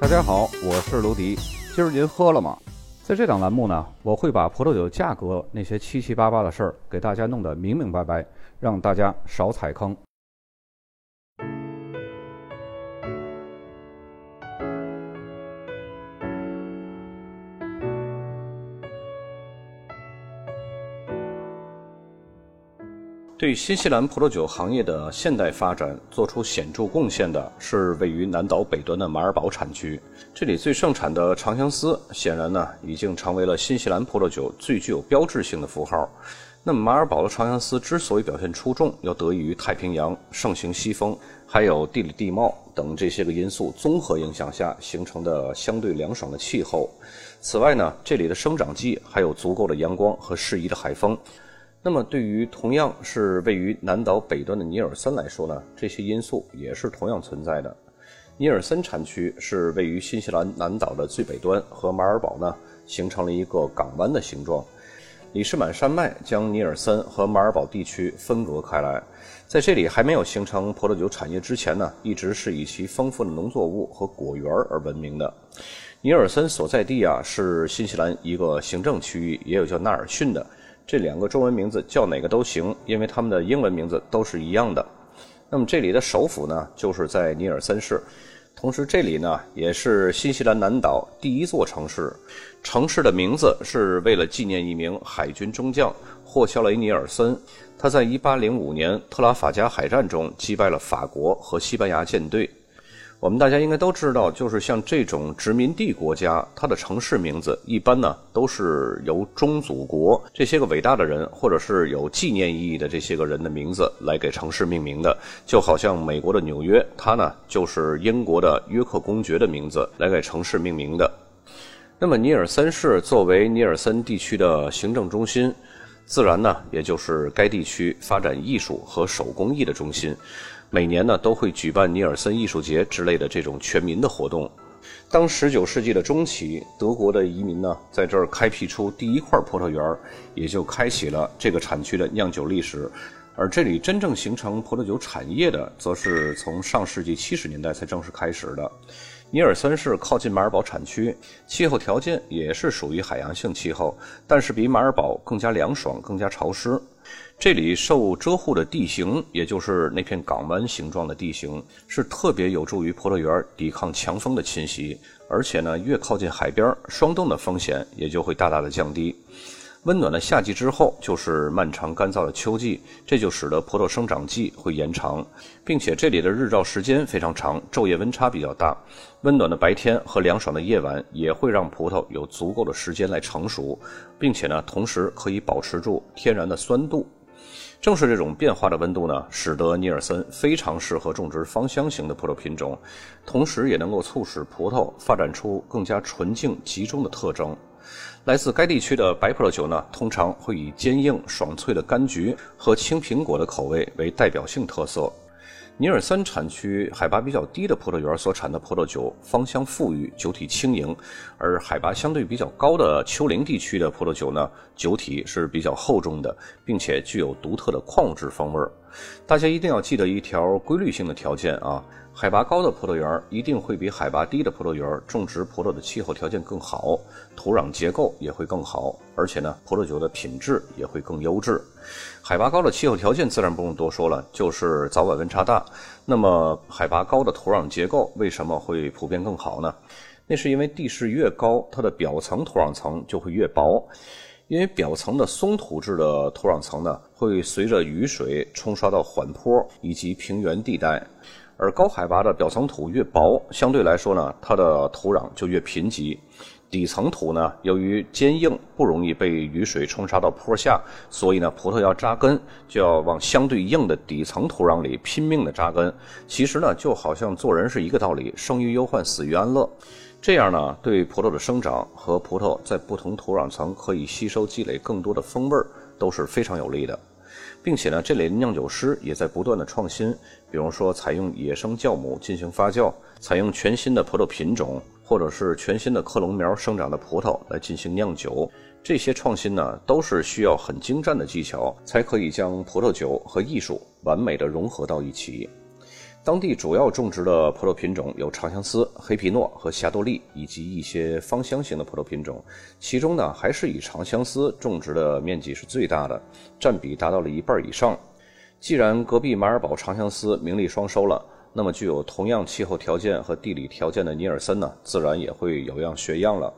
大家好，我是卢迪。今儿您喝了吗？在这档栏目呢，我会把葡萄酒价格那些七七八八的事儿给大家弄得明明白白，让大家少踩坑。对新西兰葡萄酒行业的现代发展做出显著贡献的是位于南岛北端的马尔堡产区。这里最盛产的长相思，显然呢已经成为了新西兰葡萄酒最具有标志性的符号。那么马尔堡的长相思之所以表现出众，要得益于太平洋盛行西风，还有地理地貌等这些个因素综合影响下形成的相对凉爽的气候。此外呢，这里的生长季还有足够的阳光和适宜的海风。那么，对于同样是位于南岛北端的尼尔森来说呢，这些因素也是同样存在的。尼尔森产区是位于新西兰南岛的最北端，和马尔堡呢形成了一个港湾的形状。里士满山脉将尼尔森和马尔堡地区分隔开来。在这里还没有形成葡萄酒产业之前呢，一直是以其丰富的农作物和果园而闻名的。尼尔森所在地啊，是新西兰一个行政区域，也有叫纳尔逊的。这两个中文名字叫哪个都行，因为他们的英文名字都是一样的。那么这里的首府呢，就是在尼尔森市，同时这里呢也是新西兰南岛第一座城市。城市的名字是为了纪念一名海军中将霍肖雷尼尔森，他在1805年特拉法加海战中击败了法国和西班牙舰队。我们大家应该都知道，就是像这种殖民地国家，它的城市名字一般呢都是由中祖国这些个伟大的人，或者是有纪念意义的这些个人的名字来给城市命名的。就好像美国的纽约，它呢就是英国的约克公爵的名字来给城市命名的。那么尼尔森市作为尼尔森地区的行政中心，自然呢也就是该地区发展艺术和手工艺的中心。每年呢都会举办尼尔森艺术节之类的这种全民的活动。当十九世纪的中期，德国的移民呢在这儿开辟出第一块葡萄园，也就开启了这个产区的酿酒历史。而这里真正形成葡萄酒产业的，则是从上世纪七十年代才正式开始的。尼尔森市靠近马尔堡产区，气候条件也是属于海洋性气候，但是比马尔堡更加凉爽、更加潮湿。这里受遮护的地形，也就是那片港湾形状的地形，是特别有助于葡萄园抵抗强风的侵袭。而且呢，越靠近海边，霜冻的风险也就会大大的降低。温暖的夏季之后，就是漫长干燥的秋季，这就使得葡萄生长季会延长，并且这里的日照时间非常长，昼夜温差比较大。温暖的白天和凉爽的夜晚也会让葡萄有足够的时间来成熟，并且呢，同时可以保持住天然的酸度。正是这种变化的温度呢，使得尼尔森非常适合种植芳香型的葡萄品种，同时也能够促使葡萄发展出更加纯净、集中的特征。来自该地区的白葡萄酒呢，通常会以坚硬、爽脆的柑橘和青苹果的口味为代表性特色。尼尔森产区海拔比较低的葡萄园所产的葡萄酒芳香馥郁，酒体轻盈；而海拔相对比较高的丘陵地区的葡萄酒呢，酒体是比较厚重的，并且具有独特的矿物质风味。大家一定要记得一条规律性的条件啊，海拔高的葡萄园一定会比海拔低的葡萄园种植葡萄的气候条件更好，土壤结构也会更好，而且呢，葡萄酒的品质也会更优质。海拔高的气候条件自然不用多说了，就是早晚温差大。那么，海拔高的土壤结构为什么会普遍更好呢？那是因为地势越高，它的表层土壤层就会越薄。因为表层的松土质的土壤层呢，会随着雨水冲刷到缓坡以及平原地带，而高海拔的表层土越薄，相对来说呢，它的土壤就越贫瘠。底层土呢，由于坚硬，不容易被雨水冲刷到坡下，所以呢，葡萄要扎根，就要往相对硬的底层土壤里拼命的扎根。其实呢，就好像做人是一个道理，生于忧患，死于安乐。这样呢，对葡萄的生长和葡萄在不同土壤层可以吸收积累更多的风味儿都是非常有利的，并且呢，这类酿酒师也在不断的创新，比如说采用野生酵母进行发酵，采用全新的葡萄品种，或者是全新的克隆苗生长的葡萄来进行酿酒。这些创新呢，都是需要很精湛的技巧，才可以将葡萄酒和艺术完美的融合到一起。当地主要种植的葡萄品种有长相思、黑皮诺和霞多丽，以及一些芳香型的葡萄品种。其中呢，还是以长相思种植的面积是最大的，占比达到了一半以上。既然隔壁马尔堡长相思名利双收了，那么具有同样气候条件和地理条件的尼尔森呢，自然也会有样学样了。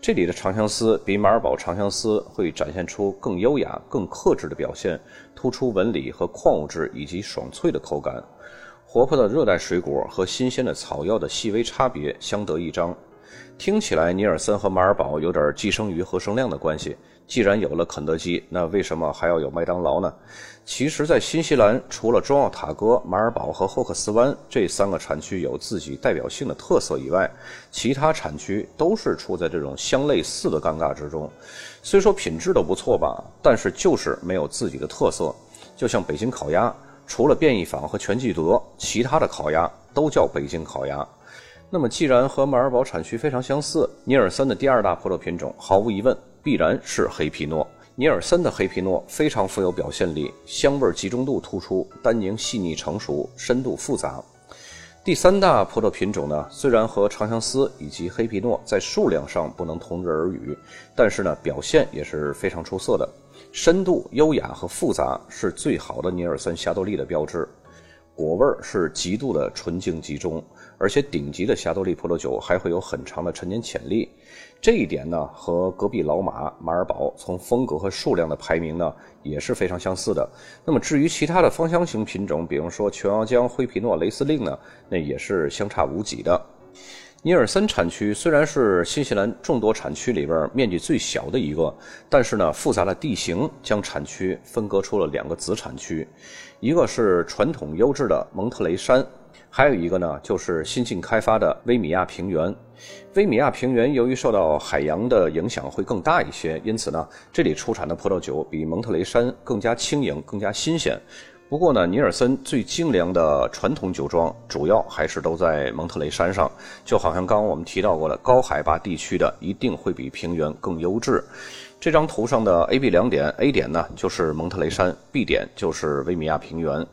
这里的长相思比马尔堡长相思会展现出更优雅、更克制的表现，突出纹理和矿物质以及爽脆的口感。活泼的热带水果和新鲜的草药的细微差别相得益彰，听起来尼尔森和马尔堡有点寄生于和生量的关系。既然有了肯德基，那为什么还要有麦当劳呢？其实，在新西兰，除了中奥塔哥、马尔堡和霍克斯湾这三个产区有自己代表性的特色以外，其他产区都是处在这种相类似的尴尬之中。虽说品质都不错吧，但是就是没有自己的特色，就像北京烤鸭。除了变异坊和全聚德，其他的烤鸭都叫北京烤鸭。那么，既然和马尔堡产区非常相似，尼尔森的第二大葡萄品种毫无疑问必然是黑皮诺。尼尔森的黑皮诺非常富有表现力，香味集中度突出，单宁细腻成熟，深度复杂。第三大葡萄品种呢，虽然和长相思以及黑皮诺在数量上不能同日而语，但是呢，表现也是非常出色的。深度、优雅和复杂是最好的尼尔森霞多丽的标志，果味儿是极度的纯净集中，而且顶级的霞多丽葡萄酒还会有很长的陈年潜力。这一点呢，和隔壁老马马尔堡从风格和数量的排名呢也是非常相似的。那么至于其他的芳香型品种，比如说琼瑶浆、灰皮诺、雷司令呢，那也是相差无几的。尼尔森产区虽然是新西兰众多产区里边面积最小的一个，但是呢，复杂的地形将产区分割出了两个子产区，一个是传统优质的蒙特雷山，还有一个呢就是新近开发的威米亚平原。威米亚平原由于受到海洋的影响会更大一些，因此呢，这里出产的葡萄酒比蒙特雷山更加轻盈、更加新鲜。不过呢，尼尔森最精良的传统酒庄主要还是都在蒙特雷山上，就好像刚刚我们提到过的，高海拔地区的一定会比平原更优质。这张图上的 A、B 两点，A 点呢就是蒙特雷山，B 点就是维米亚平原。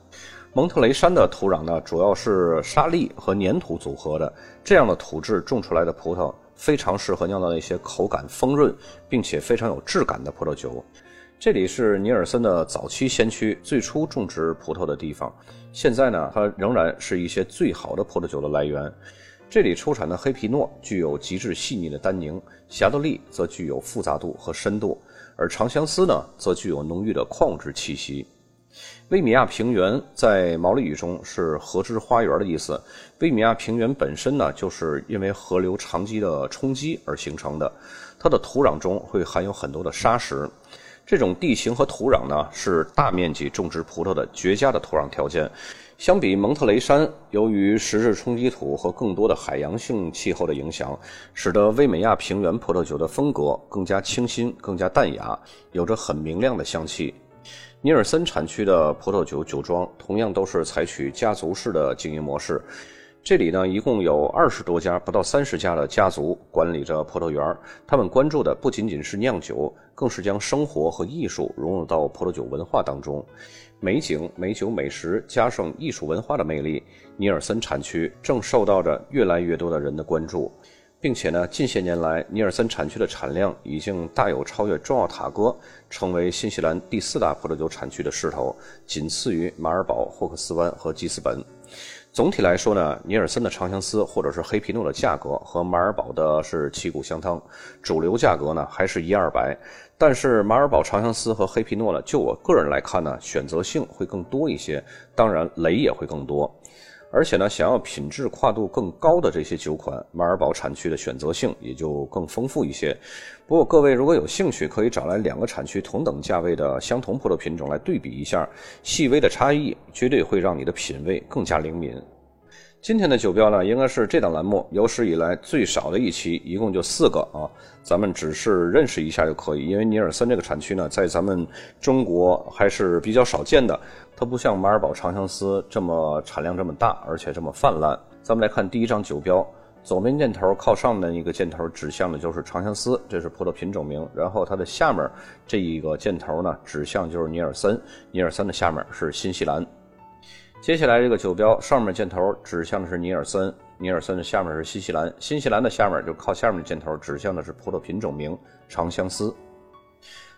蒙特雷山的土壤呢主要是沙砾和粘土组合的，这样的土质种出来的葡萄非常适合酿造那些口感丰润并且非常有质感的葡萄酒。这里是尼尔森的早期先驱，最初种植葡萄的地方。现在呢，它仍然是一些最好的葡萄酒的来源。这里出产的黑皮诺具有极致细腻的单宁，霞多丽则具有复杂度和深度，而长相思呢，则具有浓郁的矿物质气息。威米亚平原在毛利语中是“河之花园”的意思。威米亚平原本身呢，就是因为河流长期的冲击而形成的，它的土壤中会含有很多的砂石。这种地形和土壤呢，是大面积种植葡萄的绝佳的土壤条件。相比蒙特雷山，由于石质冲积土和更多的海洋性气候的影响，使得威美亚平原葡萄酒的风格更加清新、更加淡雅，有着很明亮的香气。尼尔森产区的葡萄酒酒庄同样都是采取家族式的经营模式。这里呢，一共有二十多家，不到三十家的家族管理着葡萄园他们关注的不仅仅是酿酒，更是将生活和艺术融入到葡萄酒文化当中。美景、美酒、美食，加上艺术文化的魅力，尼尔森产区正受到着越来越多的人的关注，并且呢，近些年来，尼尔森产区的产量已经大有超越中奥塔哥，成为新西兰第四大葡萄酒产区的势头，仅次于马尔堡、霍克斯湾和基斯本。总体来说呢，尼尔森的长相思或者是黑皮诺的价格和马尔堡的是旗鼓相当，主流价格呢还是一二百。但是马尔堡长相思和黑皮诺呢，就我个人来看呢，选择性会更多一些，当然雷也会更多。而且呢，想要品质跨度更高的这些酒款，马尔堡产区的选择性也就更丰富一些。不过各位如果有兴趣，可以找来两个产区同等价位的相同葡萄品种来对比一下，细微的差异绝对会让你的品味更加灵敏。今天的酒标呢，应该是这档栏目有史以来最少的一期，一共就四个啊。咱们只是认识一下就可以，因为尼尔森这个产区呢，在咱们中国还是比较少见的。它不像马尔堡长相思这么产量这么大，而且这么泛滥。咱们来看第一张酒标，左边箭头靠上的一个箭头指向的就是长相思，这是葡萄品种名。然后它的下面这一个箭头呢，指向就是尼尔森，尼尔森的下面是新西兰。接下来这个酒标上面箭头指向的是尼尔森，尼尔森的下面是新西兰，新西兰的下面就靠下面的箭头指向的是葡萄品种名长相思。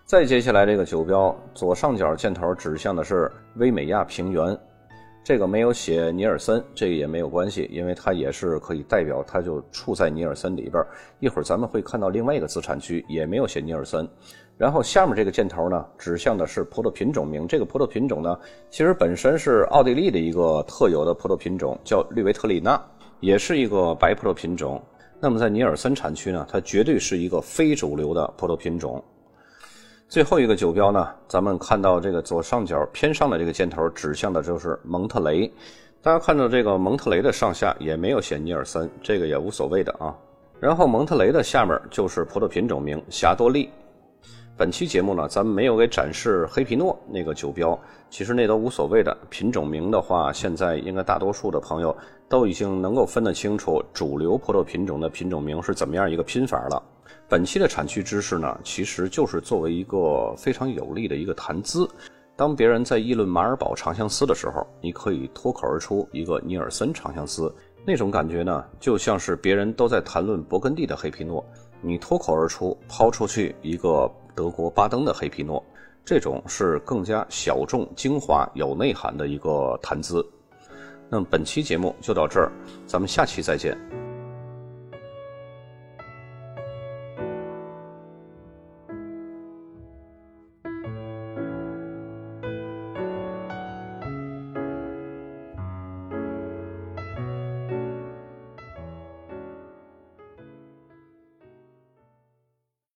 再接下来这个酒标左上角箭头指向的是威美亚平原，这个没有写尼尔森，这个也没有关系，因为它也是可以代表它就处在尼尔森里边。一会儿咱们会看到另外一个自产区也没有写尼尔森。然后下面这个箭头呢，指向的是葡萄品种名。这个葡萄品种呢，其实本身是奥地利的一个特有的葡萄品种，叫绿维特里纳，也是一个白葡萄品种。那么在尼尔森产区呢，它绝对是一个非主流的葡萄品种。最后一个酒标呢，咱们看到这个左上角偏上的这个箭头指向的就是蒙特雷。大家看到这个蒙特雷的上下也没有写尼尔森，这个也无所谓的啊。然后蒙特雷的下面就是葡萄品种名霞多丽。本期节目呢，咱们没有给展示黑皮诺那个酒标，其实那都无所谓的。品种名的话，现在应该大多数的朋友都已经能够分得清楚主流葡萄品种的品种名是怎么样一个拼法了。本期的产区知识呢，其实就是作为一个非常有力的一个谈资。当别人在议论马尔堡长相思的时候，你可以脱口而出一个尼尔森长相思，那种感觉呢，就像是别人都在谈论勃艮第的黑皮诺，你脱口而出抛出去一个。德国巴登的黑皮诺，这种是更加小众、精华、有内涵的一个谈资。那么本期节目就到这儿，咱们下期再见。